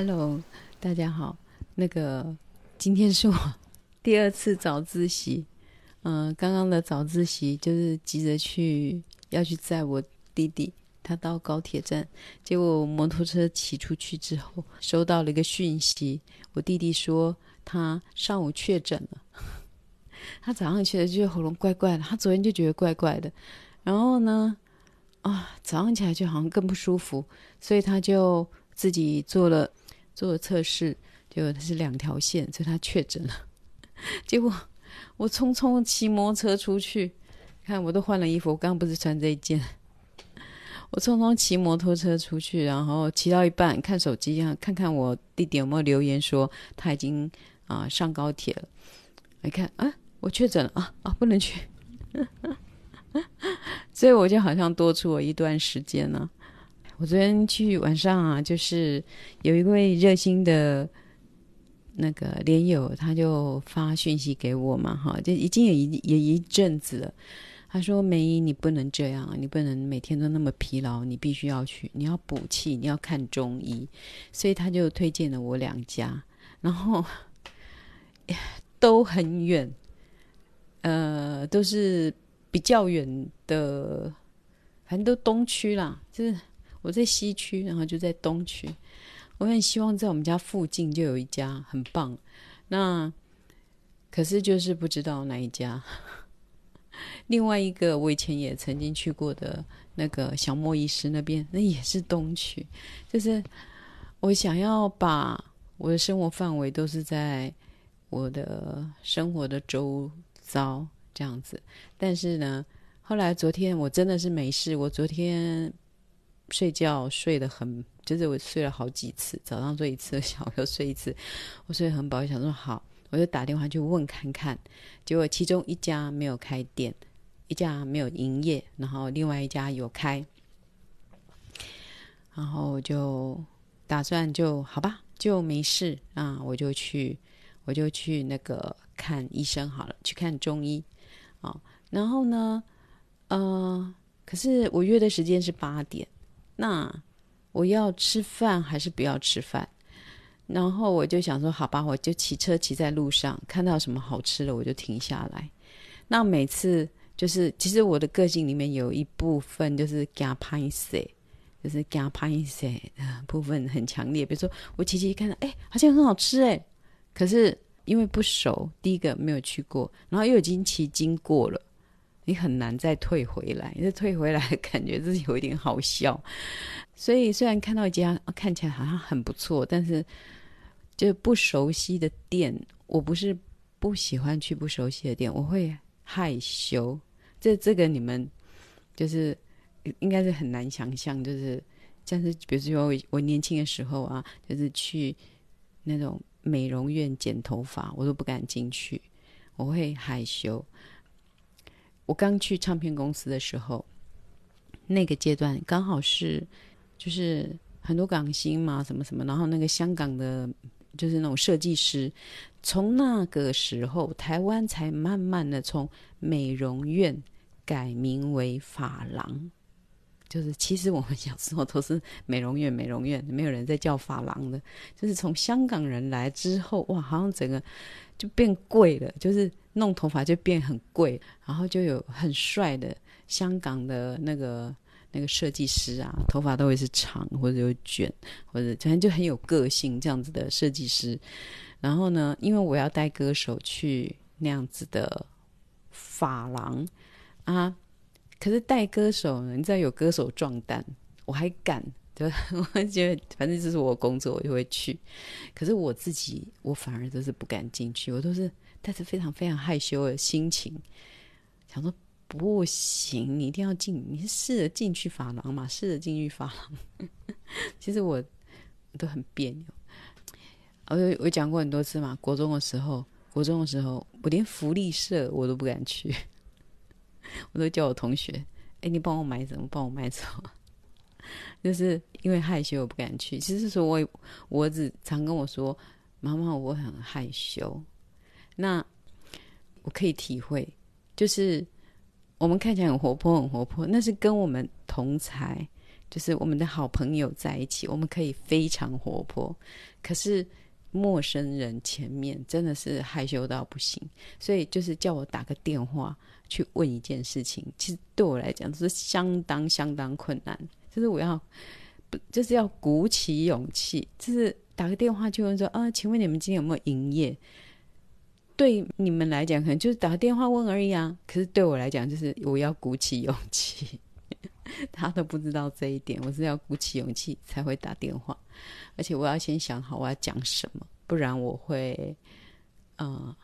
Hello，大家好。那个今天是我第二次早自习，嗯、刚刚的早自习就是急着去要去载我弟弟，他到高铁站，结果摩托车骑出去之后，收到了一个讯息，我弟弟说他上午确诊了，他早上起来就觉得喉咙怪怪的，他昨天就觉得怪怪的，然后呢，啊，早上起来就好像更不舒服，所以他就自己做了。做了测试，结果他是两条线，所以他确诊了。结果我匆匆骑摩托车出去，看我都换了衣服，我刚刚不是穿这一件。我匆匆骑摩托车出去，然后骑到一半看手机啊，看看我弟弟有没有留言说他已经啊、上高铁了。来看啊，我确诊了啊啊，不能去，所以我就好像多出了一段时间呢。我昨天去晚上啊，就是有一位热心的那个连友，他就发讯息给我嘛，哈，就已经有一也一阵子了。他说：“梅姨，你不能这样，你不能每天都那么疲劳，你必须要去，你要补气，你要看中医。”所以他就推荐了我两家，然后 都很远，呃，都是比较远的，反正都东区啦，就是。我在西区，然后就在东区。我很希望在我们家附近就有一家很棒。那可是就是不知道哪一家。另外一个我以前也曾经去过的那个小莫医师那边，那也是东区。就是我想要把我的生活范围都是在我的生活的周遭这样子。但是呢，后来昨天我真的是没事。我昨天。睡觉睡得很，就是我睡了好几次，早上睡一次，下午又睡一次，我睡得很饱，想说好，我就打电话去问看看，结果其中一家没有开店，一家没有营业，然后另外一家有开，然后我就打算就好吧，就没事啊，我就去，我就去那个看医生好了，去看中医。啊，然后呢，呃，可是我约的时间是八点。那我要吃饭还是不要吃饭？然后我就想说，好吧，我就骑车骑在路上，看到什么好吃的我就停下来。那每次就是，其实我的个性里面有一部分就是怕歹势，就是怕歹势的部分很强烈。比如说我骑骑看到，哎，好像很好吃哎，可是因为不熟，第一个没有去过，然后又已经骑经过了。你很难再退回来，这退回来感觉自己有一点好笑。所以虽然看到一家看起来好像很不错，但是就不熟悉的店，我不是不喜欢去不熟悉的店，我会害羞。这这个你们就是应该是很难想象，就是像是比如说我我年轻的时候啊，就是去那种美容院剪头发，我都不敢进去，我会害羞。我刚去唱片公司的时候，那个阶段刚好是，就是很多港星嘛，什么什么，然后那个香港的，就是那种设计师，从那个时候，台湾才慢慢的从美容院改名为发廊，就是其实我们小时候都是美容院，美容院没有人在叫发廊的，就是从香港人来之后，哇，好像整个就变贵了，就是。弄头发就变很贵，然后就有很帅的香港的那个那个设计师啊，头发都会是长或者有卷，或者反正就很有个性这样子的设计师。然后呢，因为我要带歌手去那样子的发廊啊，可是带歌手，你知道有歌手壮胆，我还敢，对吧？我觉得反正这是我工作，我就会去。可是我自己，我反而都是不敢进去，我都是。带着非常非常害羞的心情，想说不行，你一定要进，你是试着进去发廊嘛？试着进去发廊，其实我都很别扭。我我讲过很多次嘛，国中的时候，国中的时候，我连福利社我都不敢去，我都叫我同学：“哎，你帮我买什么？帮我买什么？”就是因为害羞，我不敢去。其实说我我儿子常跟我说：“妈妈，我很害羞。”那我可以体会，就是我们看起来很活泼，很活泼，那是跟我们同才，就是我们的好朋友在一起，我们可以非常活泼。可是陌生人前面真的是害羞到不行，所以就是叫我打个电话去问一件事情，其实对我来讲是相当相当困难。就是我要不，就是要鼓起勇气，就是打个电话去问说啊，请问你们今天有没有营业？对你们来讲，可能就是打个电话问而已啊。可是对我来讲，就是我要鼓起勇气。他都不知道这一点，我是要鼓起勇气才会打电话，而且我要先想好我要讲什么，不然我会呃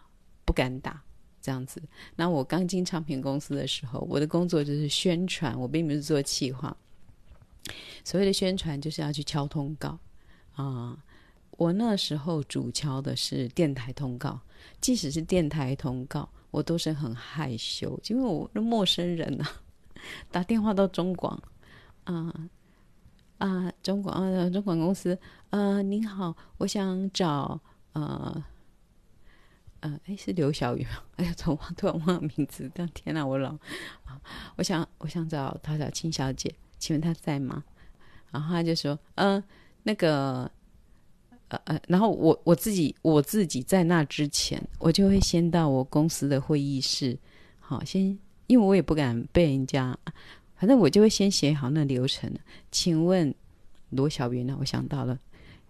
不敢打这样子。那我刚进唱片公司的时候，我的工作就是宣传，我并不是做企划。所谓的宣传就是要去敲通告啊、我那时候主敲的是电台通告，即使是电台通告，我都是很害羞，因为我是陌生人啊。打电话到中广，啊、啊，中广啊，中广公司，呃，您好，我想找呃呃，哎，是刘小雨吗？哎呀，突然突然忘了名字，但天哪，我老啊，我想我想找陶小青小姐，请问她在吗？然后他就说，嗯、那个，呃呃，然后我我自己我自己在那之前，我就会先到我公司的会议室，好，先。因为我也不敢被人家，反正我就会先写好那流程。请问罗小云呢？我想到了，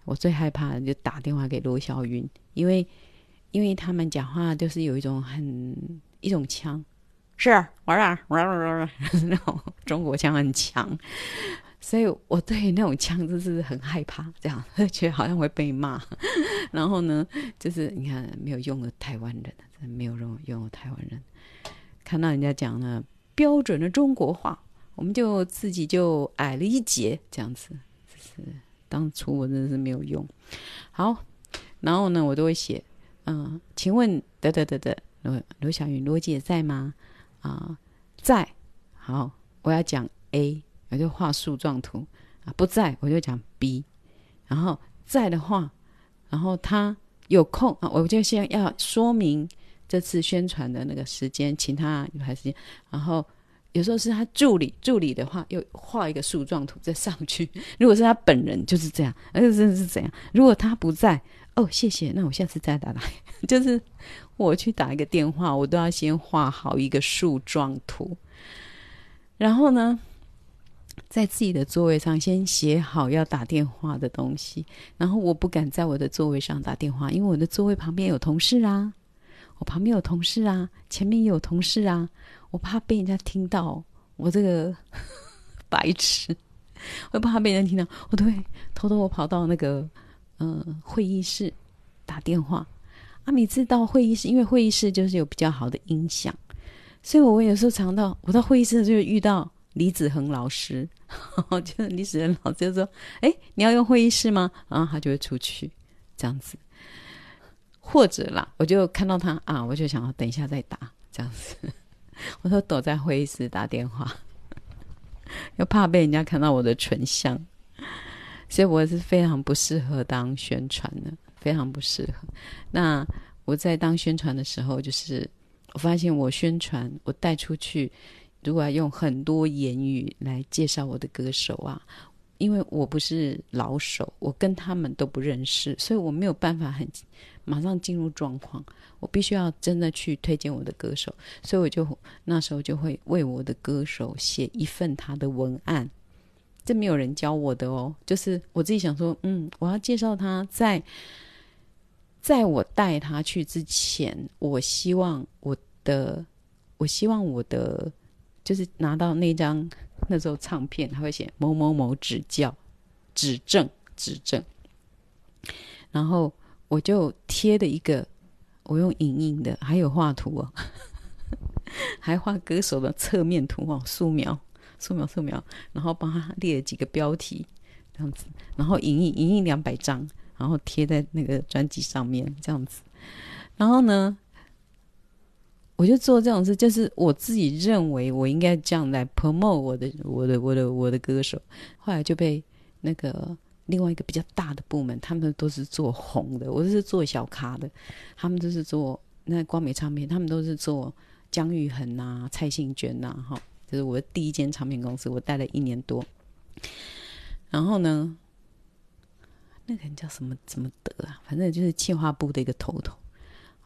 我最害怕的就打电话给罗小云，因为因为他们讲话就是有一种很一种腔，是玩啊玩玩玩，那种中国腔很强，所以我对那种腔就是很害怕，这样觉得好像会被骂。然后呢，就是你看没有用的台湾人，真的没有用用的台湾人。看到人家讲了标准的中国话，我们就自己就矮了一截，这样子。就是当初我真的是没有用。好，然后呢，我都会写，嗯，请问，得得得得，罗罗小云，罗姐在吗？啊，在。好，我要讲 A，我就画树状图啊。不在，我就讲 B。然后在的话，然后他有空啊，我就先要说明。这次宣传的那个时间，请他有排时间，然后有时候是他助理，助理的话又画一个树状图再上去。如果是他本人就是这样，而且真的是这样。如果他不在，哦，谢谢，那我下次再打来。就是我去打一个电话，我都要先画好一个树状图，然后呢，在自己的座位上先写好要打电话的东西。然后我不敢在我的座位上打电话，因为我的座位旁边有同事啊。我旁边有同事啊，前面也有同事啊，我怕被人家听到我这个 白痴，我怕被人家听到，我都会偷偷我跑到那个嗯、呃、会议室打电话啊。每次到会议室，因为会议室就是有比较好的音响，所以我有时候常到我到会议室就遇到李子恒老师，呵 呵就是李子恒老师就说：“哎，你要用会议室吗？”然后他就会出去这样子。或者啦，我就看到他啊，我就想等一下再打这样子。我说躲在会议室打电话，又怕被人家看到我的唇相，所以我是非常不适合当宣传的，非常不适合。那我在当宣传的时候，就是我发现我宣传我带出去，如果要用很多言语来介绍我的歌手啊。因为我不是老手，我跟他们都不认识，所以我没有办法很马上进入状况。我必须要真的去推荐我的歌手，所以我就那时候就会为我的歌手写一份他的文案。这没有人教我的哦，就是我自己想说，嗯，我要介绍他在，在我带他去之前，我希望我的，我希望我的，就是拿到那张。那时候唱片他会写某某某指教、指正、指正，然后我就贴了一个，我用影印的，还有画图哦，还画歌手的侧面图哦，素描、素描、素描，然后帮他列了几个标题，这样子，然后影印、影印两百张，然后贴在那个专辑上面，这样子，然后呢，我就做这种事，就是我自己认为我应该这样来 promote 我的、我的、我的、我的歌手。后来就被那个另外一个比较大的部门，他们都是做红的，我是做小咖的，他们都是做那光美唱片，他们都是做姜育恒呐、蔡幸娟呐，哈，这是我的第一间唱片公司，我待了一年多。然后呢，那个人叫什么怎么德啊？反正就是企划部的一个头头，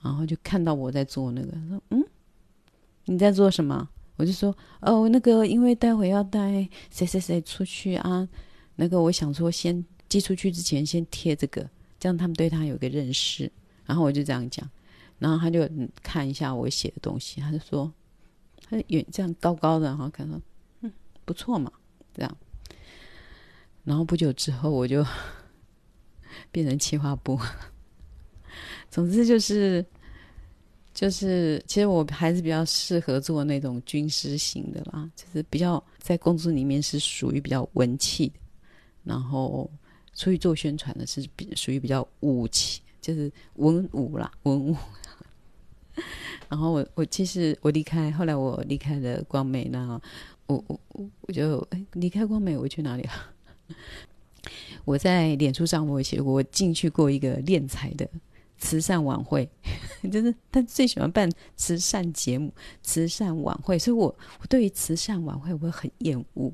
然后就看到我在做那个，说：“嗯，你在做什么？”我就说：“哦，那个因为待会要带谁谁谁出去啊，那个我想说先寄出去之前先贴这个，这样他们对他有个认识。”然后我就这样讲，然后他就看一下我写的东西，他就说：“他远这样高高的，然后看到，嗯，不错嘛，这样。”然后不久之后，我就变成企划部。总之就是，就是，其实我还是比较适合做那种军师型的啦，就是比较在公司里面是属于比较文气的，然后出去做宣传的是比属于比较武气，就是文武啦，文武。然后我我其实我离开，后来我离开了光美，那我我我我就哎离开光美，我去哪里了？我在脸书上我写过，我进去过一个练财的慈善晚会，就是他最喜欢办慈善节目、慈善晚会，所以我我对于慈善晚会我会很厌恶，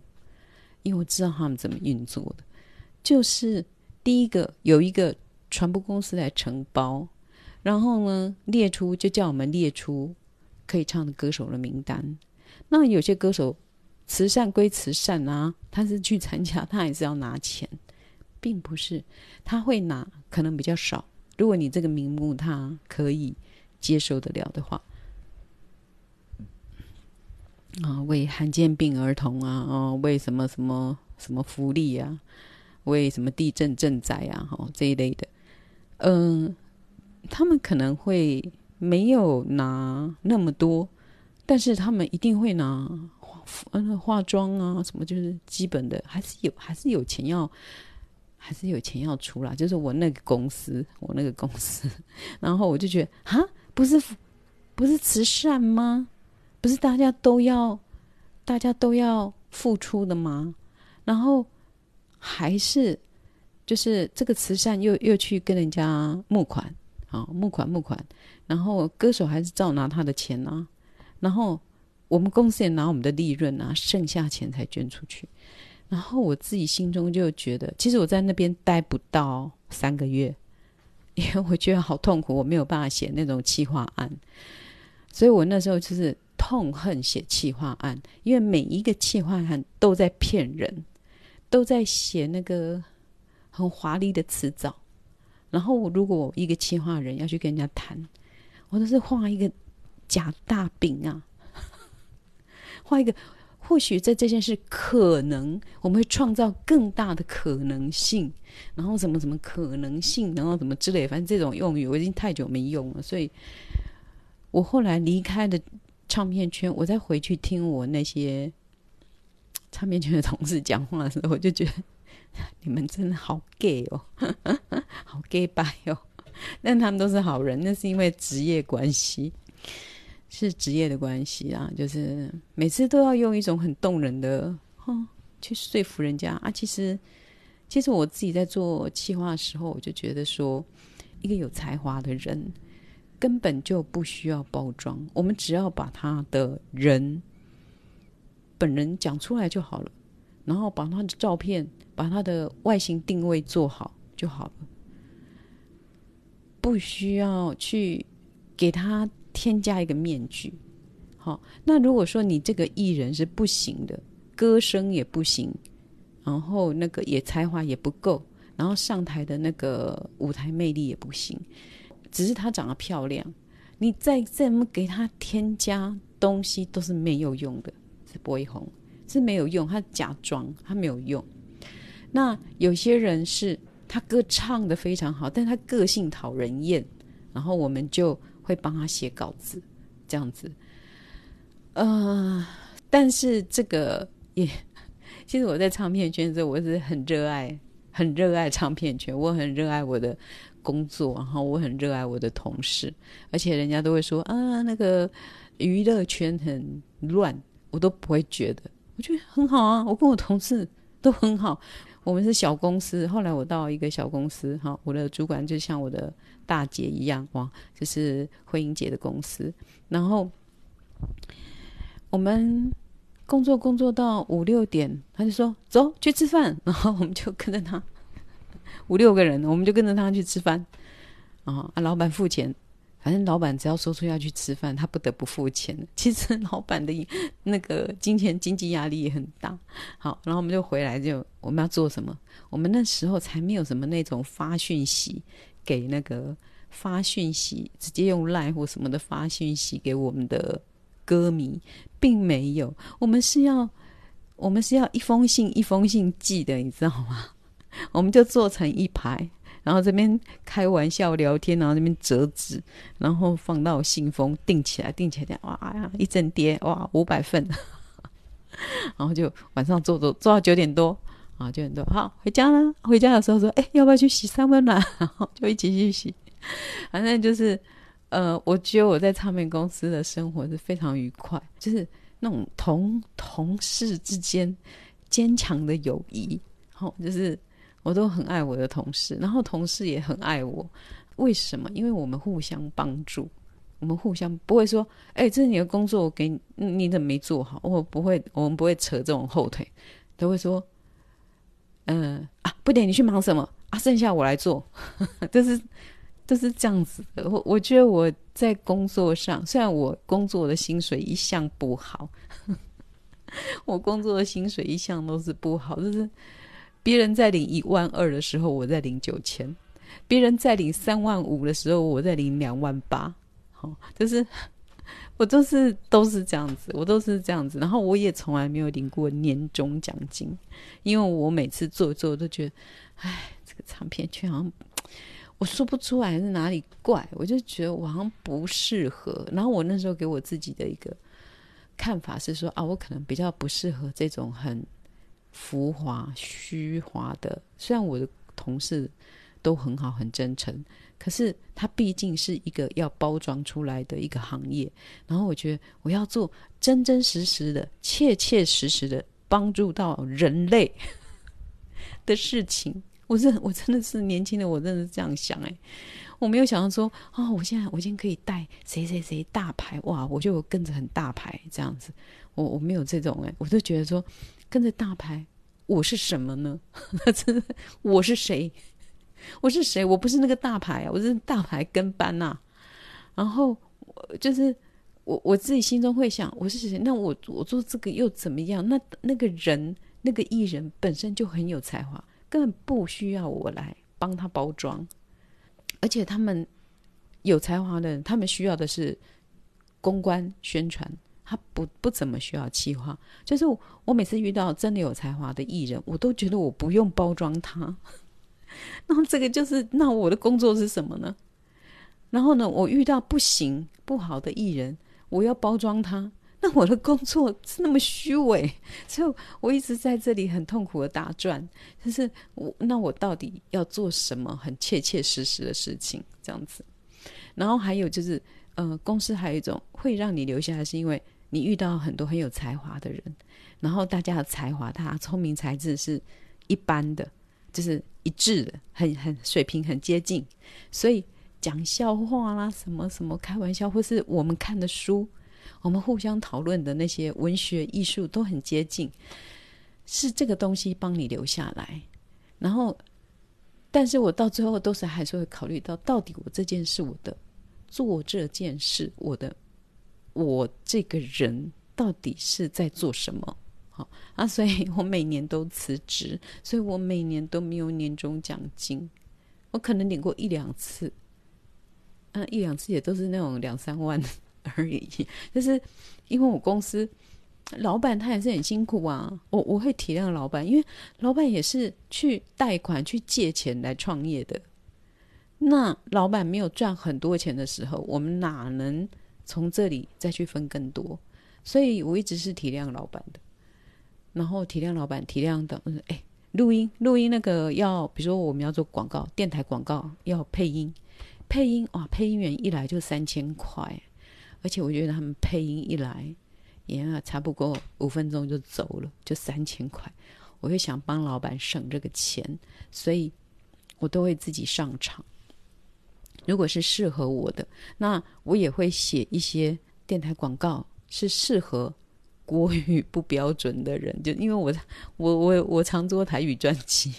因为我知道他们怎么运作的。就是第一个有一个传播公司来承包，然后呢列出就叫我们列出可以唱的歌手的名单，那有些歌手。慈善归慈善啊，他是去参加，他还是要拿钱，并不是他会拿，可能比较少。如果你这个名目他可以接受得了的话，啊，为罕见病儿童啊，哦，为什么什么什么福利啊，为什么地震赈灾啊，哦，这一类的，嗯、他们可能会没有拿那么多，但是他们一定会拿化。嗯，化妆啊，什么就是基本的，还是有，还是有钱要，还是有钱要出啦。就是我那个公司，我那个公司，然后我就觉得，哈，不是，不是慈善吗？不是大家都要，大家都要付出的吗？然后还是，就是这个慈善又又去跟人家募款，啊，募款募款，然后歌手还是照拿他的钱啊，然后。我们公司也拿我们的利润啊，剩下钱才捐出去。然后我自己心中就觉得，其实我在那边待不到三个月，因为我觉得好痛苦，我没有办法写那种企划案。所以我那时候就是痛恨写企划案，因为每一个企划案都在骗人，都在写那个很华丽的词藻。然后我如果我一个企划人要去跟人家谈，我都是画一个假大饼啊。画一个，或许在这件事可能我们会创造更大的可能性，然后什么什么可能性，然后什么之类，反正这种用语我已经太久没用了，所以我后来离开了唱片圈，我再回去听我那些唱片圈的同事讲话的时候，我就觉得 你们真的好 gay 哦，好 gay 掰哦，但他们都是好人，那是因为职业关系。是职业的关系啊，就是每次都要用一种很动人的哦去说服人家啊。其实，其实我自己在做企划的时候，我就觉得说，一个有才华的人根本就不需要包装，我们只要把他的人本人讲出来就好了，然后把他的照片、把他的外形定位做好就好了，不需要去给他。添加一个面具，好。那如果说你这个艺人是不行的，歌声也不行，然后那个也才华也不够，然后上台的那个舞台魅力也不行，只是她长得漂亮，你再怎么给她添加东西都是没有用的，是不会红，是没有用，她假装她没有用。那有些人是他歌唱得非常好，但他个性讨人厌，然后我们就。会帮他写稿子，这样子，呃，但是这个也，其实我在唱片圈的时候，我是很热爱，很热爱唱片圈，我很热爱我的工作，然后我很热爱我的同事，而且人家都会说啊，那个娱乐圈很乱，我都不会觉得，我觉得很好啊，我跟我同事都很好，我们是小公司，后来我到一个小公司，哈，我的主管就像我的。大姐一样哇，就是慧英姐的公司，然后我们工作工作到五六点，他就说走去吃饭，然后我们就跟着他五六个人，我们就跟着他去吃饭。啊，啊，老板付钱。反正老板只要说出要去吃饭，他不得不付钱。其实老板的那个金钱经济压力也很大。好，然后我们就回来就，我们要做什么？我们那时候才没有什么那种发讯息给那个发讯息，直接用 Line 或什么的发讯息给我们的歌迷，并没有。我们是要我们是要一封信一封信寄的，你知道吗？我们就坐成一排。然后这边开玩笑聊天，然后这边折纸，然后放到信封订起来，订起来，哇呀，一整叠，哇，五百份，然后就晚上做做做到九点多啊，九点多，好回家了。回家的时候说，哎，要不要去洗三温暖？然后就一起去洗。反正就是，呃，我觉得我在唱片公司的生活是非常愉快，就是那种同同事之间坚强的友谊，好，就是。我都很爱我的同事，然后同事也很爱我。为什么？因为我们互相帮助，我们互相不会说：“哎，这是你的工作，我给你，你怎么没做好？”我不会，我们不会扯这种后腿，都会说：“嗯、啊，不点你去忙什么啊？剩下我来做。”就是都是这样子的。我我觉得我在工作上，虽然我工作的薪水一向不好，我工作的薪水一向都是不好，就是。别人在领一万二的时候，我在领九千；别人在领三万五的时候，我在领两万八。好，就是 我都是都是这样子，我都是这样子。然后我也从来没有领过年终奖金，因为我每次做一做都觉得，哎，这个唱片圈好像 我说不出来是哪里怪，我就觉得我好像不适合。然后我那时候给我自己的一个看法是说啊，我可能比较不适合这种很。浮华虚华的，虽然我的同事都很好很真诚，可是它毕竟是一个要包装出来的一个行业。然后我觉得我要做真真实实的、切切实实的帮助到人类 的事情。我是我真的是年轻的，我真的是这样想哎，我没有想到说啊、哦，我现在我已经可以带谁谁谁大牌哇，我就跟着很大牌这样子。我我没有这种哎，我就觉得说。跟着大牌，我是什么呢？我是谁？我是谁？我不是那个大牌啊，我是大牌跟班呐、然后就是我我自己心中会想，我是谁？那我我做这个又怎么样？那那个人，那个艺人本身就很有才华，根本不需要我来帮他包装。而且他们有才华的人，他们需要的是公关宣传。他不不怎么需要企划，就是我，每次遇到真的有才华的艺人，我都觉得我不用包装他。那这个就是，那我的工作是什么呢？然后呢，我遇到不行不好的艺人，我要包装他，那我的工作是那么虚伪，所以我一直在这里很痛苦的打转。就是我，那我到底要做什么很切切实实的事情？这样子。然后还有就是，呃，公司还有一种会让你留下来，是因为。你遇到很多很有才华的人，然后大家的才华，他聪明才智是一般的，就是一致的，很很水平很接近，所以讲笑话啦，什么什么开玩笑，或是我们看的书，我们互相讨论的那些文学艺术都很接近，是这个东西帮你留下来。然后，但是我到最后都是还是会考虑到，到底我这件事，我的做这件事，我的。我这个人到底是在做什么？好啊，所以我每年都辞职，所以我每年都没有年终奖金。我可能领过一两次，嗯、啊，一两次也都是那种两三万而已。就是因为我公司老板他也是很辛苦啊，我我会体谅老板，因为老板也是去贷款去借钱来创业的。那老板没有赚很多钱的时候，我们哪能？从这里再去分更多，所以我一直是体谅老板的，然后体谅老板，体谅的，哎，录音录音那个要，比如说我们要做广告，电台广告要配音，配音哇，配音员一来就三千块，而且我觉得他们配音一来也差不多五分钟就走了，就三千块，我会想帮老板省这个钱，所以我都会自己上场。如果是适合我的，那我也会写一些电台广告，是适合国语不标准的人，就因为我我我我常做台语专辑，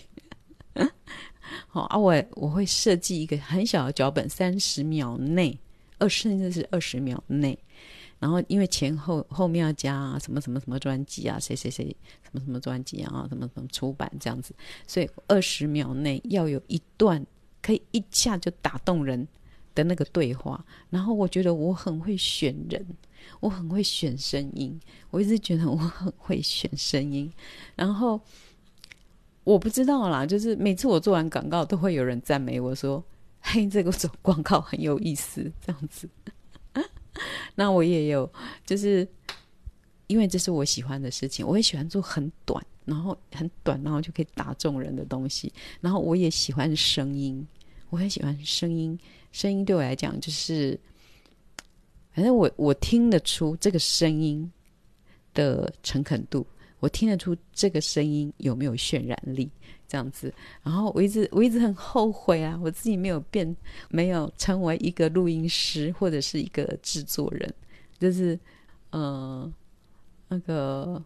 好啊，我我会设计一个很小的脚本，三十秒内，二甚至是二十秒内。然后，因为前后后面要加、什么什么什么专辑啊，谁谁谁什么什么专辑啊，什么什么出版这样子，所以二十秒内要有一段可以一下就打动人的那个对话。然后我觉得我很会选人，我很会选声音，我一直觉得我很会选声音。然后我不知道啦，就是每次我做完广告，都会有人赞美我说：“嘿，这个做广告很有意思。”这样子。那我也有，就是因为这是我喜欢的事情，我也喜欢做很短，然后很短，然后就可以打中人的东西。然后我也喜欢声音，我很喜欢声音，声音对我来讲就是，反正我我听得出这个声音的诚恳度，我听得出这个声音有没有渲染力。这样子，然后我一直我一直很后悔啊，我自己没有变，没有成为一个录音师或者是一个制作人，就是呃那个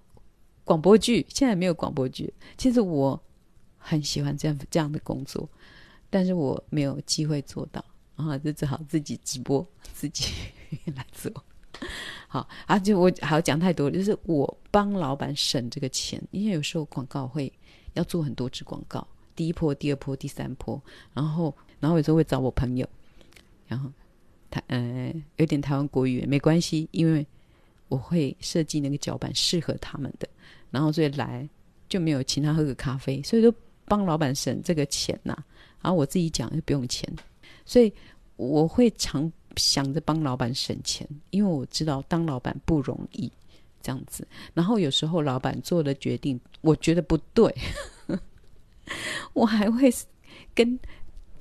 广播剧，现在没有广播剧。其实我很喜欢这样这样的工作，但是我没有机会做到，然后就只好自己直播，自己 来做。好啊，就我还要讲太多，就是我帮老板省这个钱，因为有时候广告会。要做很多支广告，第一波、第二波、第三波，然后，然后有时候会找我朋友，然后台呃有点台湾国语没关系，因为我会设计那个脚本适合他们的，然后所以来就没有请他喝个咖啡，所以就帮老板省这个钱呐、然后我自己讲就不用钱，所以我会常想着帮老板省钱，因为我知道当老板不容易。这样子，然后有时候老板做的决定，我觉得不对，我还会跟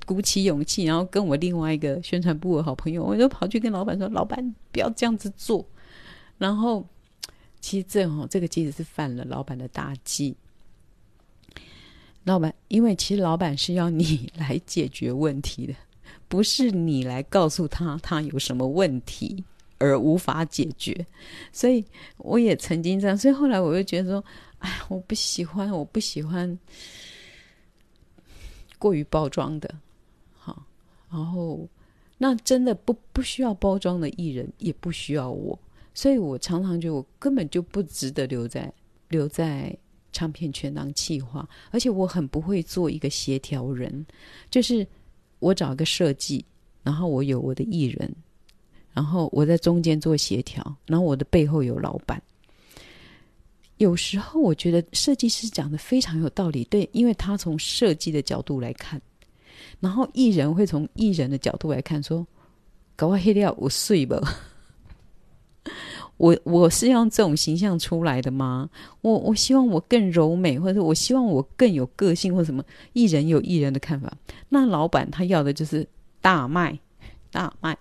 鼓起勇气，然后跟我另外一个宣传部的好朋友，我就跑去跟老板说：“老板，不要这样子做。”然后，其实这哦，这个其实是犯了老板的大忌。老板，因为其实老板是要你来解决问题的，不是你来告诉他他有什么问题。而无法解决，所以我也曾经这样，所以后来我就觉得说，哎，我不喜欢，我不喜欢过于包装的，好，然后那真的不不需要包装的艺人也不需要我，所以我常常觉得我根本就不值得留在留在唱片圈当企划，而且我很不会做一个协调人，就是我找一个设计，然后我有我的艺人。然后我在中间做协调，然后我的背后有老板。有时候我觉得设计师讲的非常有道理，对，因为他从设计的角度来看，然后艺人会从艺人的角度来看，说：“搞我黑掉我睡吧。” 我我是要这种形象出来的吗？我我希望我更柔美，或者我希望我更有个性，或什么？艺人有艺人的看法，那老板他要的就是大卖。大卖，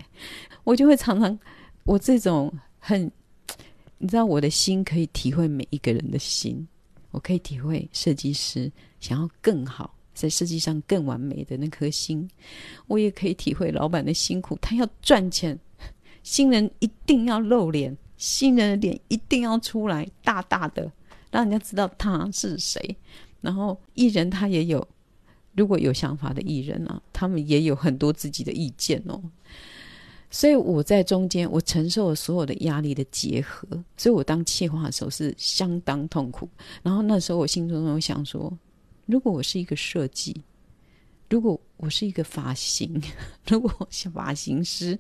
我就会常常，我这种很，你知道，我的心可以体会每一个人的心，我可以体会设计师想要更好，在设计上更完美的那颗心，我也可以体会老板的辛苦，他要赚钱，新人一定要露脸，新人的脸一定要出来，大大的，让人家知道他是谁，然后艺人他也有。如果有想法的艺人啊，他们也有很多自己的意见哦。所以我在中间，我承受了所有的压力的结合，所以我当企划的时候是相当痛苦。然后那时候我心中有想说，如果我是一个设计，如果我是一个发型，如果我是发型师，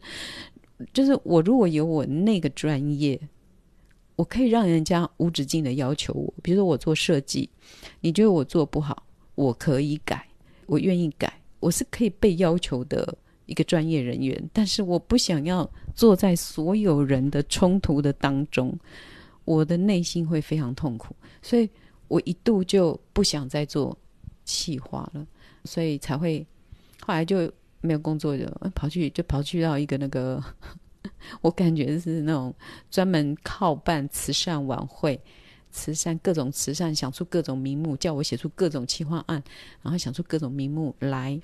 就是我如果有我那个专业，我可以让人家无止境的要求我。比如说我做设计，你觉得我做不好，我可以改。我愿意改，我是可以被要求的一个专业人员，但是我不想要坐在所有人的冲突的当中，我的内心会非常痛苦，所以我一度就不想再做企划了，所以才会后来就没有工作，就跑去就跑去到一个那个，我感觉是那种专门靠办慈善晚会。慈善，各种慈善，想出各种名目，叫我写出各种企划案，然后想出各种名目来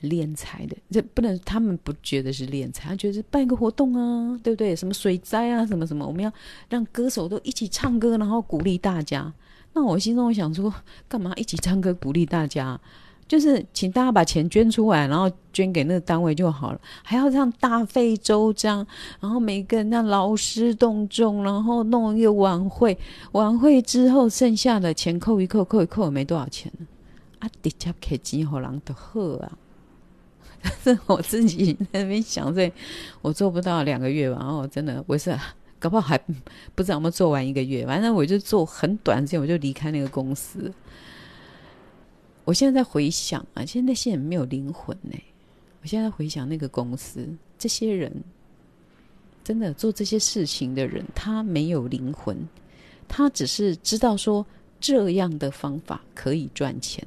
敛财的，这不能，他们不觉得是敛财，他觉得是办一个活动啊，对不对？什么水灾啊，什么什么，我们要让歌手都一起唱歌，然后鼓励大家。那我心中想说，干嘛一起唱歌鼓励大家？就是请大家把钱捐出来，然后捐给那个单位就好了，还要这样大费周章，然后每个人那劳师动众，然后弄一个晚会，晚会之后剩下的钱扣一扣，扣一扣也没多少钱呢。啊，直接给钱给人就好啊。但是我自己在那边想，所以我做不到两个月吧。然后真的，我是搞不好还不知道有没有做完一个月。反正我就做很短时间，我就离开那个公司。我现在在回想啊，现在那些人没有灵魂呢。我现在回想那个公司，这些人真的做这些事情的人，他没有灵魂，他只是知道说这样的方法可以赚钱。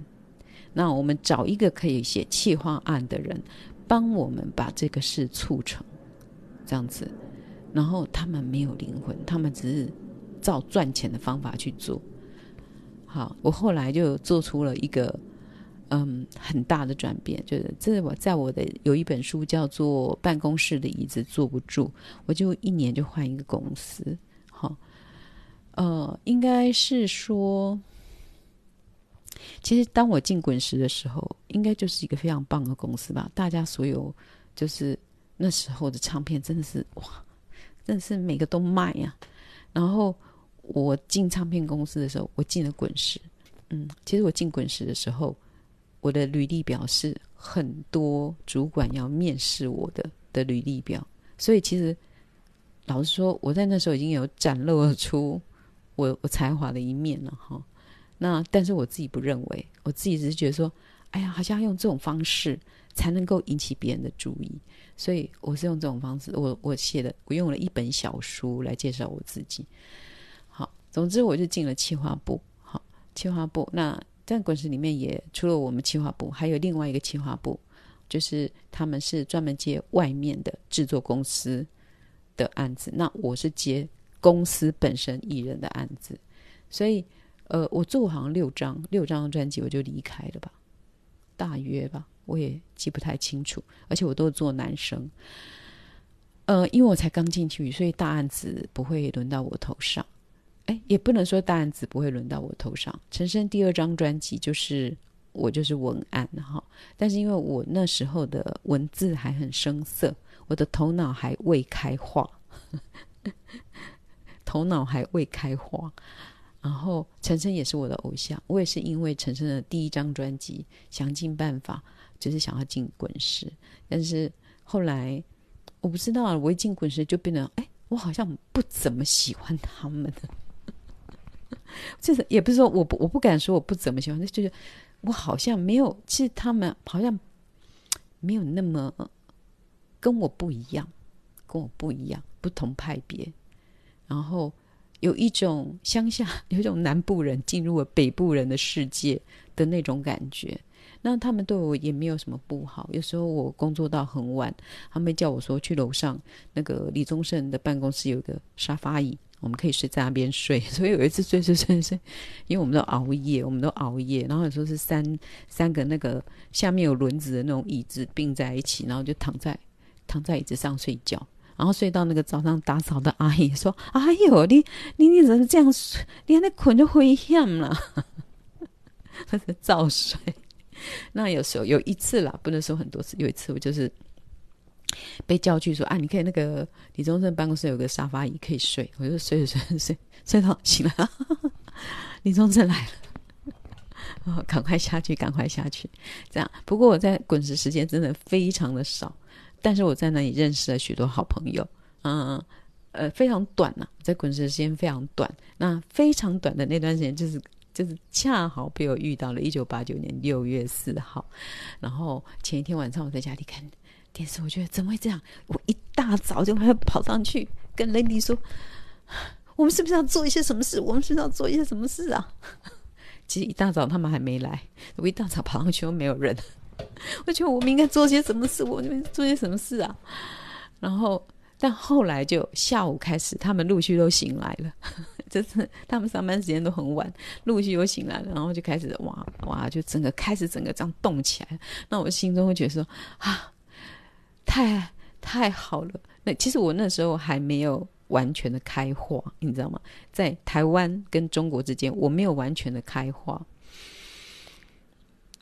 那我们找一个可以写企划案的人，帮我们把这个事促成，这样子。然后他们没有灵魂，他们只是照赚钱的方法去做。好，我后来就做出了一个嗯很大的转变，就是这我在我的有一本书叫做《办公室的椅子坐不住》，我就一年就换一个公司。好，呃，应该是说。其实当我进滚石的时候，应该就是一个非常棒的公司吧。大家所有就是那时候的唱片，真的是哇，真的是每个都卖呀、然后我进唱片公司的时候，我进了滚石。嗯，其实我进滚石的时候，我的履历表是很多主管要面试我的的履历表。所以其实老实说，我在那时候已经有展露出我我才华的一面了哈。那但是我自己不认为，我自己只是觉得说，哎呀，好像要用这种方式才能够引起别人的注意，所以我是用这种方式，我我写的，我用了一本小书来介绍我自己。好，总之我就进了企划部，好，企划部。那但滚石里面也除了我们企划部，还有另外一个企划部，就是他们是专门接外面的制作公司的案子，那我是接公司本身艺人的案子，所以。呃，我做好像六张六张专辑，我就离开了吧，大约吧，我也记不太清楚。而且我都是做男生，呃，因为我才刚进去，所以大案子不会轮到我头上。也不能说大案子不会轮到我头上。陈升第二张专辑就是我就是文案哈，但是因为我那时候的文字还很生涩，我的头脑还未开化，头脑还未开化。然后陈升也是我的偶像，我也是因为陈升的第一张专辑想尽办法，就是想要进滚石，但是后来我不知道，我一进滚石就变得，哎，我好像不怎么喜欢他们，就是也不是说我不我不敢说我不怎么喜欢，就是我好像没有，其实他们好像没有那么跟我不一样，跟我不一样，不同派别，然后。有一种乡下，有一种南部人进入了北部人的世界的那种感觉。那他们对我也没有什么不好。有时候我工作到很晚，他们叫我说去楼上那个李宗盛的办公室有一个沙发椅，我们可以睡在那边睡。所以有一次睡睡睡睡，因为我们都熬夜，我们都熬夜。然后有时候是三三个那个下面有轮子的那种椅子并在一起，然后就躺在躺在椅子上睡觉。然后睡到那个早上打扫的阿姨说：“ 哎呦，你你你怎么这样睡？你那捆就危险了。”他在早睡。那有时候有一次啦，不能说很多次。有一次我就是被叫去说：“啊，你可以那个李宗盛办公室有个沙发椅可以睡。”我就睡睡睡睡睡到醒了，李宗盛来了，哦，赶快下去，赶快下去。这样。不过我在滚石时间真的非常的少。但是我在那里认识了许多好朋友，嗯，呃，非常短呐、在滚石时间非常短。那非常短的那段时间，就是就是恰好被我遇到了。一九八九年六月四号，然后前一天晚上我在家里看电视，我觉得怎么会这样？我一大早就还跑上去跟雷迪说：“我们是不是要做一些什么事？我们是不是要做一些什么事啊？”其实一大早他们还没来，我一大早跑上去又没有人。我觉得我们应该做些什么事？我们做些什么事啊？然后但后来就下午开始，他们陆续都醒来了，就是他们上班时间都很晚，陆续又醒来了，然后就开始哇哇，就整个开始整个这样动起来。那我心中会觉得说啊，太太好了。那其实我那时候还没有完全的开化，你知道吗？在台湾跟中国之间，我没有完全的开化。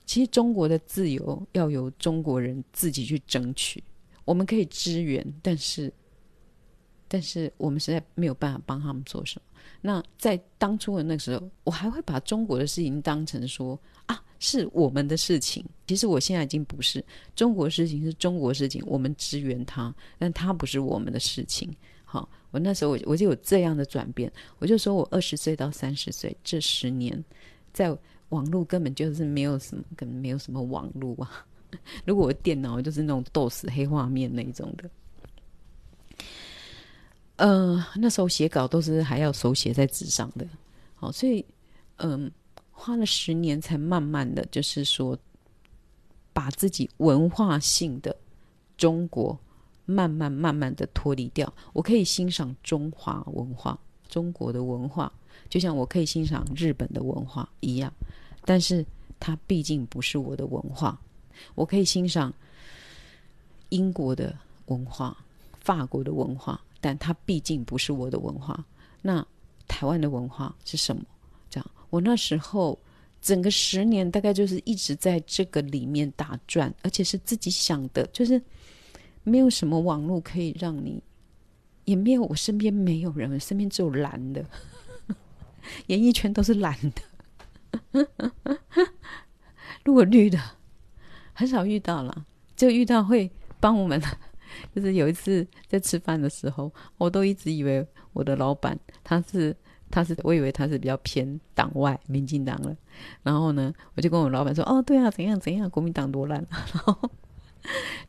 其实中国的自由要由中国人自己去争取，我们可以支援，但是，但是我们实在没有办法帮他们做什么。那在当初的那时候，我还会把中国的事情当成说啊，是我们的事情。其实我现在已经不是中国事情，是中国事情，我们支援他，但他不是我们的事情。好，我那时候我我就有这样的转变，我就说我二十岁到三十岁这十年，在网络根本就是没有什么，根本没有什么网络啊。如果我电脑就是那种 DOS 黑画面那一种的，呃，那时候写稿都是还要手写在纸上的。好，所以嗯、花了十年才慢慢的就是说，把自己文化性的中国。慢慢慢慢的脱离掉，我可以欣赏中华文化、中国的文化，就像我可以欣赏日本的文化一样，但是它毕竟不是我的文化。我可以欣赏英国的文化、法国的文化，但它毕竟不是我的文化。那台湾的文化是什么？我那时候整个十年大概就是一直在这个里面打转，而且是自己想的，就是。没有什么网络可以让你，也没有我身边没有人，身边只有蓝的，演艺圈都是蓝的。如果绿的很少遇到了，就遇到会帮我们。就是有一次在吃饭的时候，我都一直以为我的老板他是他是，我以为他是比较偏党外民进党了。然后呢，我就跟我老板说：“哦，对啊，怎样怎样，国民党多烂。”然后。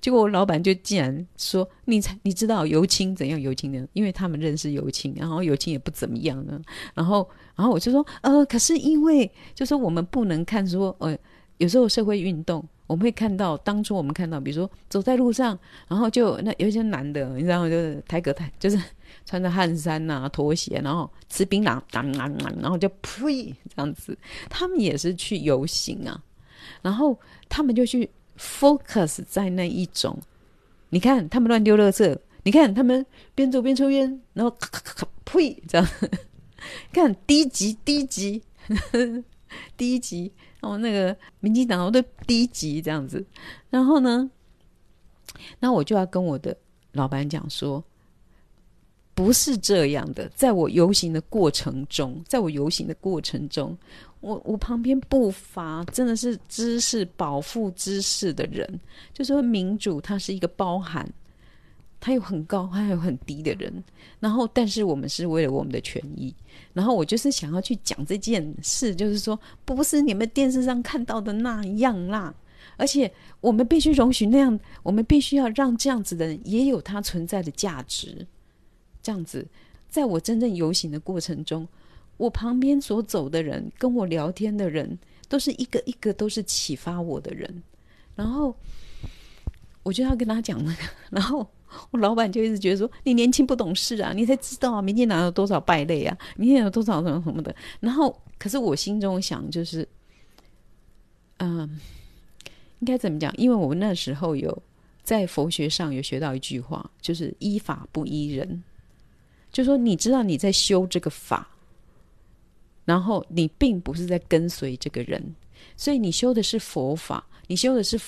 结果我老板就竟然说：“你才你知道尤青怎样？尤青的，因为他们认识尤青，然后尤青也不怎么样呢。然后，然后我就说：呃，可是因为就是我们不能看说，呃，有时候社会运动，我们会看到当初我们看到，比如说走在路上，然后就那有一些男的，你知道？就是抬个抬，就是穿着汗衫呐、啊、拖鞋，然后吃槟榔，当当当然后就呸这样子，他们也是去游行啊，然后他们就去。” focus 在那一种，你看他们乱丢垃圾，你看他们边走边抽烟，然后咔咔咔呸，这样，看低级低级 低级，然后那个民进党的第一集这样子，然后呢，那我就要跟我的老板讲说，不是这样的，在我游行的过程中，在我游行的过程中。我我旁边不乏真的是知识饱腹知识的人，就说民主它是一个包含，他有很高，还有很低的人。然后，但是我们是为了我们的权益。然后我就是想要去讲这件事，就是说不是你们电视上看到的那样啦。而且我们必须容许那样，我们必须要让这样子的人也有他存在的价值。这样子，在我真正游行的过程中。我旁边所走的人，跟我聊天的人，都是一个一个都是启发我的人。然后我就要跟他讲那个，然后我老板就一直觉得说：“你年轻不懂事啊，你才知道啊，民进党有多少败类啊，民进党有多少什么什么的。”然后，可是我心中想就是，嗯，应该怎么讲？因为我那时候有在佛学上有学到一句话，就是“依法不依人”，就说你知道你在修这个法。然后你并不是在跟随这个人，所以你修的是佛法，你修的是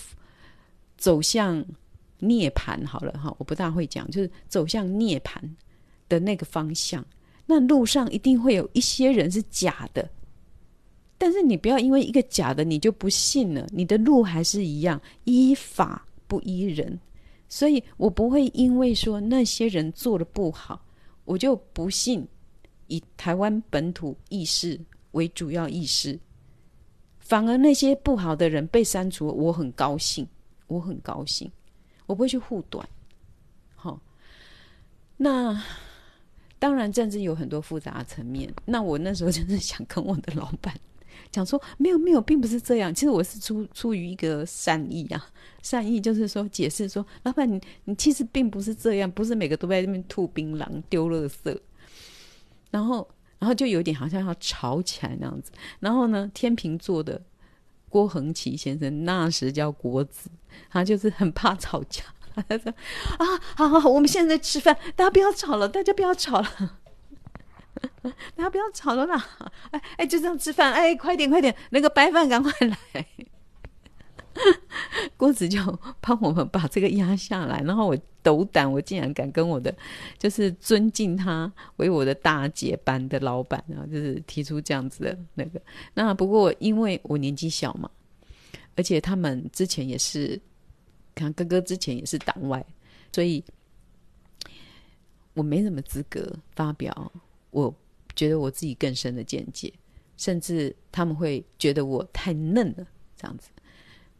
走向涅槃。好了哈，我不大会讲，就是走向涅槃的那个方向。那路上一定会有一些人是假的，但是你不要因为一个假的你就不信了，你的路还是一样，依法不依人。所以我不会因为说那些人做的不好，我就不信。以台湾本土意识为主要意识，反而那些不好的人被删除，我很高兴，我很高兴，我不会去护短。好，那当然政治有很多复杂的层面。那我那时候真是想跟我的老板 讲说没有没有，并不是这样。其实我是出出于一个善意啊，善意就是说解释说，老板你你其实并不是这样，不是每个都在那边吐槟榔丢垃圾，然后然后就有点好像要吵起来那样子。然后呢，天秤座的郭恒奇先生那时叫郭子，他就是很怕吵架，他说啊，好好好，我们现在在吃饭，大家不要吵了，大家不要吵了。大家不要吵了啦！哎哎，就这样吃饭。哎，快点快点，那个白饭赶快来。郭子就帮我们把这个压下来，然后我斗胆，我竟然敢跟我的就是尊敬他为我的大姐班的老板啊，就是提出这样子的那个。那不过因为我年纪小嘛，而且他们之前也是，看哥哥之前也是党外，所以我没什么资格发表。我觉得我自己更深的见解，甚至他们会觉得我太嫩了，这样子。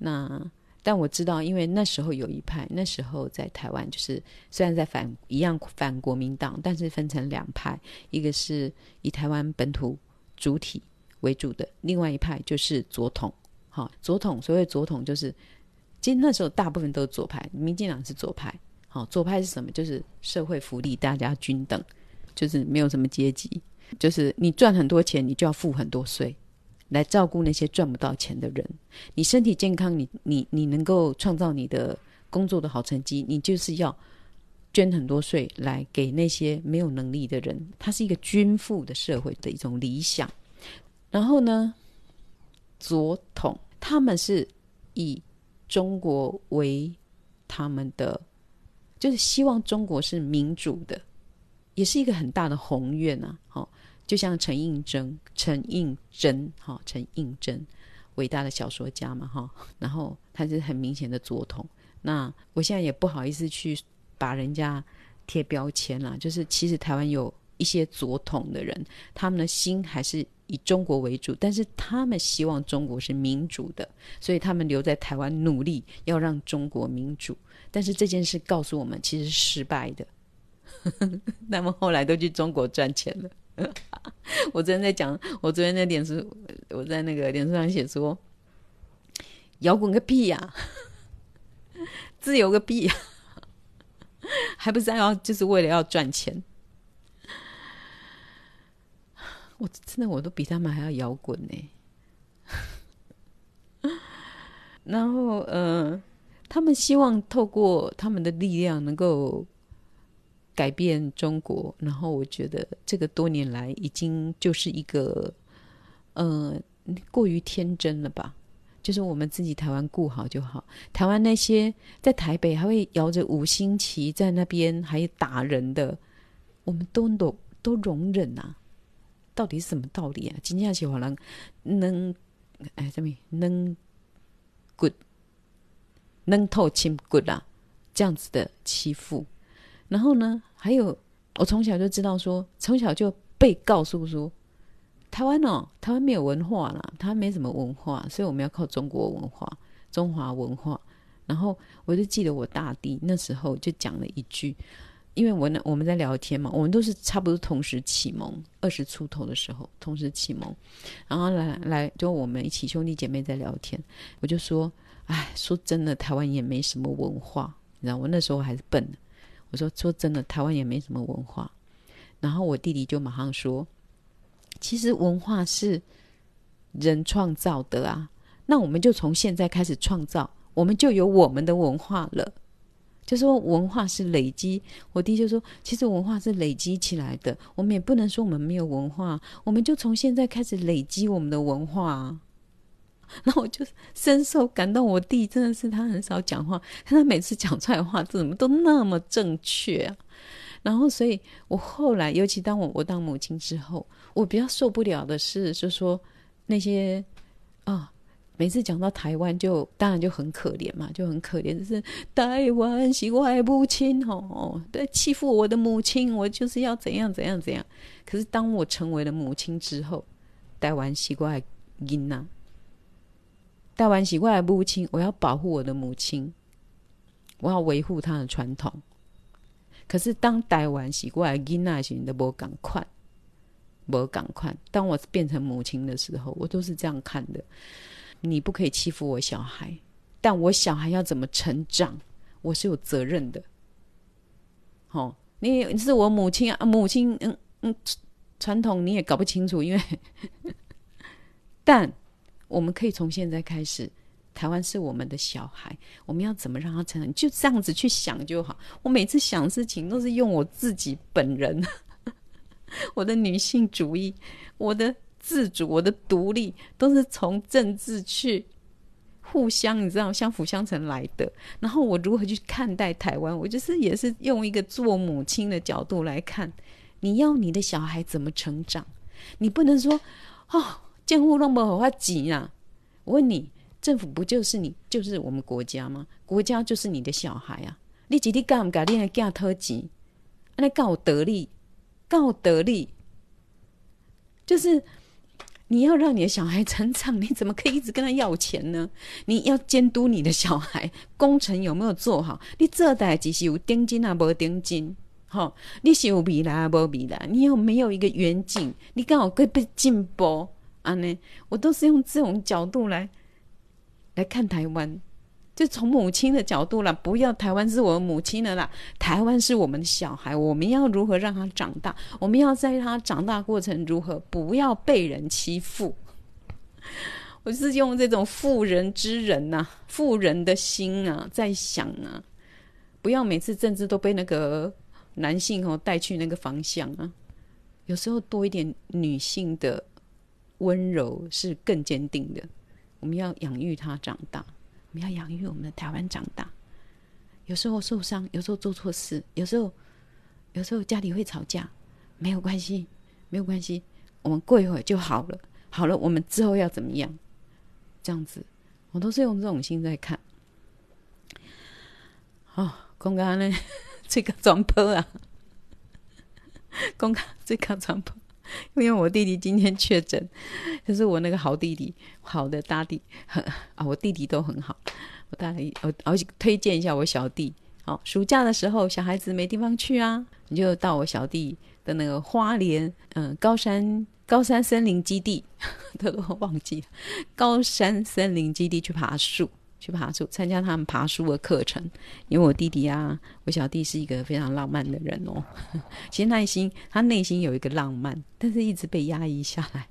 那但我知道，因为那时候有一派，那时候在台湾就是虽然在反一样反国民党，但是分成两派，一个是以台湾本土主体为主的，另外一派就是左统。好，左统所谓左统就是，其实那时候大部分都是左派，民进党是左派。好，左派是什么？就是社会福利，大家均等。就是没有什么阶级，就是你赚很多钱，你就要付很多税，来照顾那些赚不到钱的人。你身体健康，你你你能够创造你的工作的好成绩，你就是要捐很多税来给那些没有能力的人。它是一个均富的社会的一种理想。然后呢，左统他们是以中国为他们的，就是希望中国是民主的。也是一个很大的宏愿啊！好，就像陈映真、陈映真，哈，陈映真，伟大的小说家嘛，哈。然后他是很明显的左统。那我现在也不好意思去把人家贴标签了，就是其实台湾有一些左统的人，他们的心还是以中国为主，但是他们希望中国是民主的，所以他们留在台湾努力要让中国民主。但是这件事告诉我们，其实是失败的。他们后来都去中国赚钱了。我昨天在讲，我昨天在脸书，我在那个脸书上写说：“摇滚个屁呀、自由个屁呀、还不是要就是为了要赚钱？”我真的我都比他们还要摇滚呢。然后，嗯、呃，他们希望透过他们的力量能够。改变中国，然后我觉得这个多年来已经就是一个，呃，过于天真了吧？就是我们自己台湾顾好就好。台湾那些在台北还会摇着五星旗在那边还打人的，我们都都都容忍啊？到底是什么道理啊？今天起好像能哎，什么能 good 能透清 good 啊？这样子的欺负。然后呢，还有我从小就知道说，从小就被告诉说，台湾哦，台湾没有文化啦，台湾没什么文化，所以我们要靠中国文化、中华文化。然后我就记得我大弟那时候就讲了一句，因为我呢我们在聊天嘛，我们都是差不多同时启蒙，二十出头的时候同时启蒙，然后来来就我们一起兄弟姐妹在聊天，我就说，哎，说真的，台湾也没什么文化，你知道，我那时候还是笨。我说说真的，台湾也没什么文化。然后我弟弟就马上说：“其实文化是人创造的啊，那我们就从现在开始创造，我们就有我们的文化了。”就说文化是累积。我弟就说：“其实文化是累积起来的，我们也不能说我们没有文化，我们就从现在开始累积我们的文化啊。”然后我就深受感动，我弟真的是他很少讲话，但他每次讲出来的话怎么都那么正确啊！然后，所以我后来，尤其当我我当母亲之后，我比较受不了的是，就说那些啊、每次讲到台湾就当然就很可怜嘛，就很可怜，就是台湾是我的母亲哦，对，欺负我的母亲，我就是要怎样怎样怎样。可是当我成为了母亲之后，台湾是我的囡仔。台湾是我的母亲，我要保护我的母亲，我要维护她的传统。可是当台湾是我的囡仔时，都无共款，我赶快。当我变成母亲的时候，我都是这样看的。你不可以欺负我小孩，但我小孩要怎么成长，我是有责任的。好、哦，你是我母亲啊，母亲，嗯嗯，传统你也搞不清楚，因为，但我们可以从现在开始，台湾是我们的小孩，我们要怎么让他成长，就这样子去想就好。我每次想事情都是用我自己本人，我的女性主义，我的。自主，我的独立都是从政治去互相，你知道，相辅相成来的。然后我如何去看待台湾？我就是也是用一个做母亲的角度来看，你要你的小孩怎么成长？你不能说哦，监护那么好急啊！我问你，政府不就是你，就是我们国家吗？国家就是你的小孩啊！你几天干不干？你还干特急？那告得力，告得力，就是。你要让你的小孩成长，你怎么可以一直跟他要钱呢？你要监督你的小孩工程有没有做好？你这代只是有定金啊，无定金，好，你是有未来啊，无未来？你有没有一个远景？你刚好可以被进步啊？呢，我都是用这种角度来来看台湾。就从母亲的角度啦，不要台湾是我母亲的啦，台湾是我们的小孩，我们要如何让他长大？我们要在他长大过程如何不要被人欺负？我是用这种妇人之仁呐、啊，妇人的心啊，在想啊，不要每次政治都被那个男性哦带去那个方向啊，有时候多一点女性的温柔是更坚定的。我们要养育他长大。我们要养育我们的台湾长大，有时候受伤，有时候做错事，有时候，有时候家里会吵架，没有关系，没有关系，我们过一会儿就好了。好了，我们之后要怎么样？这样子，我都是用这种心在看。哦，公刚呢，这个装破啊，公刚这个装破。因为我弟弟今天确诊，就是我那个好弟弟，好的大弟，啊，我弟弟都很好。我大弟我我推荐一下我小弟。好，暑假的时候小孩子没地方去啊，你就到我小弟的那个花莲，嗯，高山高山森林基地，都忘记了，高山森林基地去爬树。去爬树，参加他们爬树的课程。因为我弟弟啊，我小弟是一个非常浪漫的人哦。其实内心他内心有一个浪漫，但是一直被压抑下来。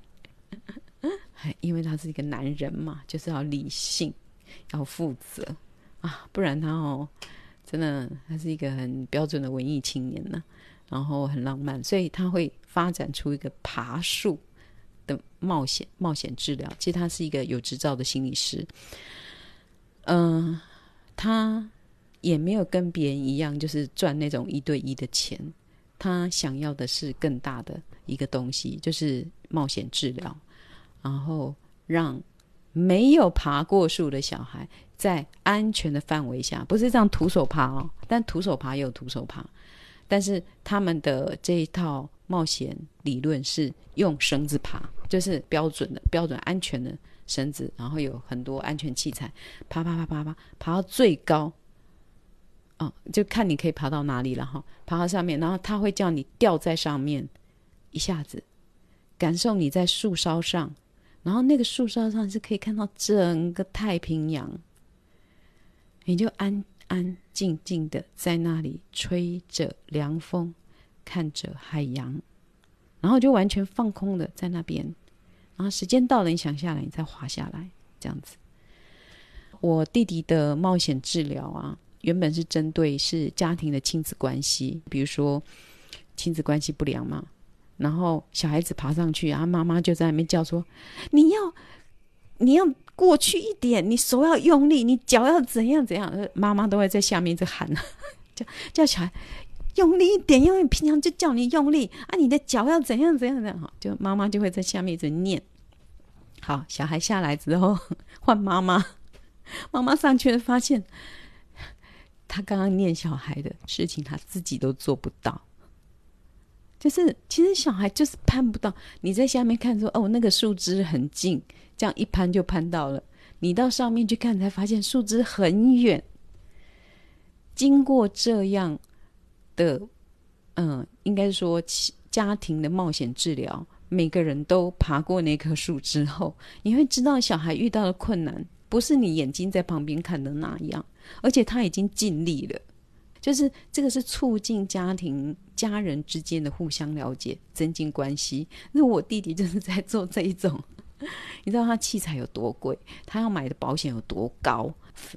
因为他是一个男人嘛，就是要理性，要负责啊，不然他哦，真的他是一个很标准的文艺青年呢、然后很浪漫，所以他会发展出一个爬树的冒险冒险治疗。其实他是一个有执照的心理师。嗯、他也没有跟别人一样，就是赚那种一对一的钱。他想要的是更大的一个东西，就是冒险治疗，然后让没有爬过树的小孩在安全的范围下，不是这样徒手爬哦，但徒手爬也有徒手爬，但是他们的这一套冒险理论是用绳子爬，就是标准的、标准安全的。绳子，然后有很多安全器材，爬爬爬爬爬，爬到最高，哦，就看你可以爬到哪里了哈。爬到上面，然后他会叫你吊在上面，一下子感受你在树梢上，然后那个树梢上是可以看到整个太平洋，你就安安静静的在那里吹着凉风，看着海洋，然后就完全放空的在那边。啊时间到了，你想下来，你再滑下来，这样子。我弟弟的冒险治疗啊，原本是针对是家庭的亲子关系，比如说亲子关系不良嘛，然后小孩子爬上去，然后妈妈就在那边叫说：“你要你要过去一点，你手要用力，你脚要怎样怎样。”妈妈都会在下面一直喊，叫叫小孩。用力一点，因为平常就叫你用力啊！你的脚要怎样怎样怎样，就妈妈就会在下面一直念。好，小孩下来之后 换妈妈，妈妈上去发现他刚刚念小孩的事情，他自己都做不到。就是其实小孩就是攀不到，你在下面看说哦，那个树枝很近，这样一攀就攀到了。你到上面去看，才发现树枝很远。经过这样。的，嗯，应该说家庭的冒险治疗，每个人都爬过那棵树之后，你会知道小孩遇到的困难不是你眼睛在旁边看的那样，而且他已经尽力了。就是这个是促进家庭家人之间的互相了解，增进关系。那我弟弟就是在做这一种。你知道他器材有多贵，他要买的保险有多高，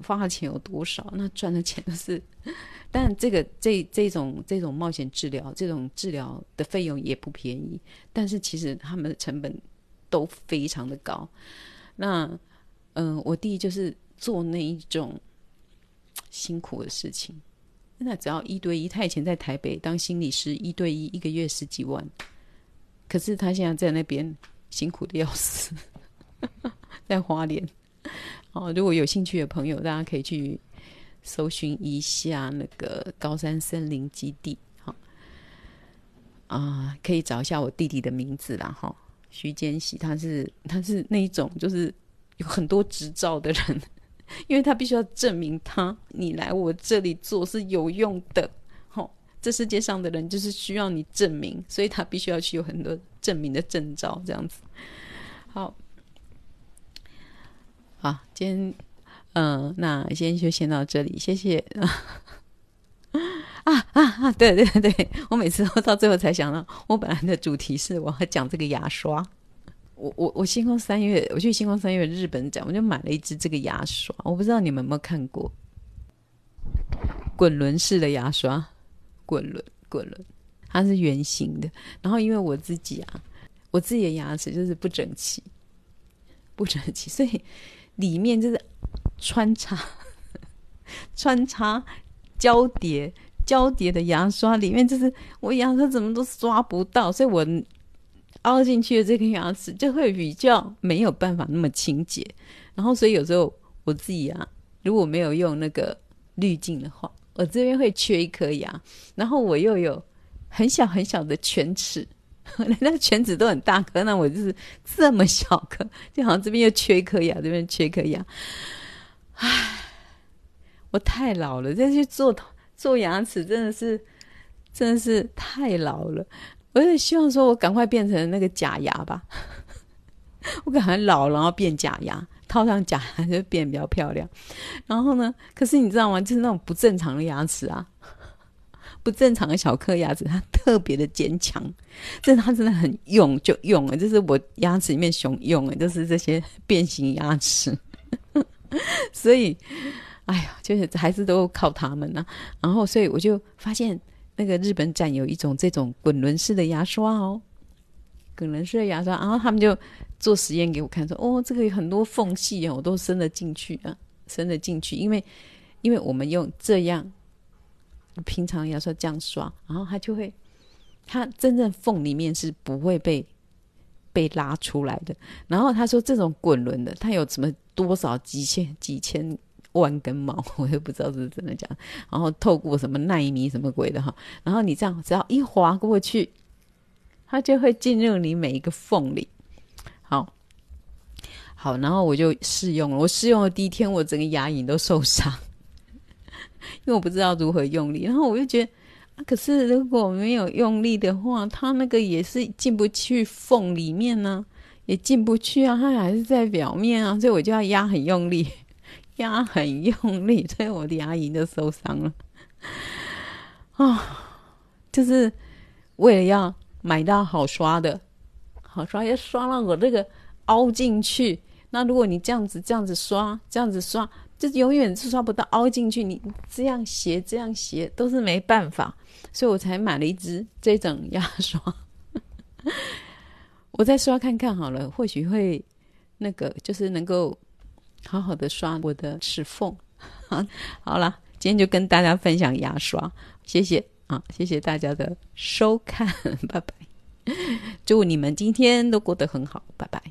花的钱有多少，那赚的钱都是。但这个这这种这种冒险治疗，这种治疗的费用也不便宜，但是其实他们的成本都非常的高。那嗯、我弟就是做那一种辛苦的事情，那只要一对一，他以前在台北当心理师，一对一一个月十几万，可是他现在在那边。辛苦的要死，在花莲。哦，如果有兴趣的朋友，大家可以去搜寻一下那个高山森林基地。好，啊，可以找一下我弟弟的名字啦。哈，徐坚喜，他是他是那一种就是有很多执照的人，因为他必须要证明他你来我这里做是有用的。这世界上的人就是需要你证明，所以他必须要去有很多证明的证照，这样子。好，好，今天，嗯、那今天就先到这里，谢谢。啊啊啊！对对对，我每次都到最后才想到，我本来的主题是我要讲这个牙刷。我我我星光三月，我去星光三月日本展，我就买了一支这个牙刷，我不知道你们有没有看过，滚轮式的牙刷。滚轮，滚轮，它是圆形的。然后因为我自己啊，我自己的牙齿就是不整齐，不整齐，所以里面就是穿插、穿插、交叠、交叠的牙刷，里面就是我牙刷怎么都刷不到，所以我凹进去的这个牙齿就会比较没有办法那么清洁。然后所以有时候我自己啊，如果没有用那个滤镜的话。我这边会缺一颗牙，然后我又有很小很小的犬齿，那个犬齿都很大颗，那我就是这么小颗，就好像这边又缺一颗牙，这边缺一颗牙。唉，我太老了，再去做做牙齿真的是真的是太老了。我也希望说我赶快变成那个假牙吧，我赶快老然后变假牙。套上假牙就变比较漂亮，然后呢？可是你知道吗？就是那种不正常的牙齿啊，不正常的小颗牙齿，它特别的坚强。这它真的很用就用了，就是我牙齿里面熊用的，就是这些变形牙齿。所以，哎呀，就是还是都靠他们呢、啊。然后，所以我就发现那个日本展有一种这种滚轮式的牙刷哦。可能是牙刷，然后他们就做实验给我看，说：“哦，这个有很多缝隙啊，我都伸了进去啊，伸了进去。因为，因为我们用这样平常牙刷这样刷，然后它就会，它真正缝里面是不会被被拉出来的。然后他说，这种滚轮的，它有什么多少几千几千万根毛，我也不知道是真的假。然后透过什么奈米什么鬼的哈，然后你这样只要一滑过去。”它就会进入你每一个缝里，好，好，然后我就试用了。我试用的第一天，我整个牙龈都受伤，因为我不知道如何用力。然后我就觉得，啊，可是如果没有用力的话，它那个也是进不去缝里面呢，也进不去啊，它还是在表面啊，所以我就要压很用力，压很用力，所以我的牙龈都受伤了。啊，就是为了要。买到好刷的，好刷要刷到我这个凹进去。那如果你这样子这样子刷，这样子刷，就永远是刷不到凹进去。你这样斜这样斜都是没办法，所以我才买了一支这种牙刷。我再刷看看好了，或许会那个就是能够好好的刷我的齿缝。好，好了，今天就跟大家分享牙刷，谢谢。啊，谢谢大家的收看，拜拜！祝你们今天都过得很好，拜拜。